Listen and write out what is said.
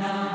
na.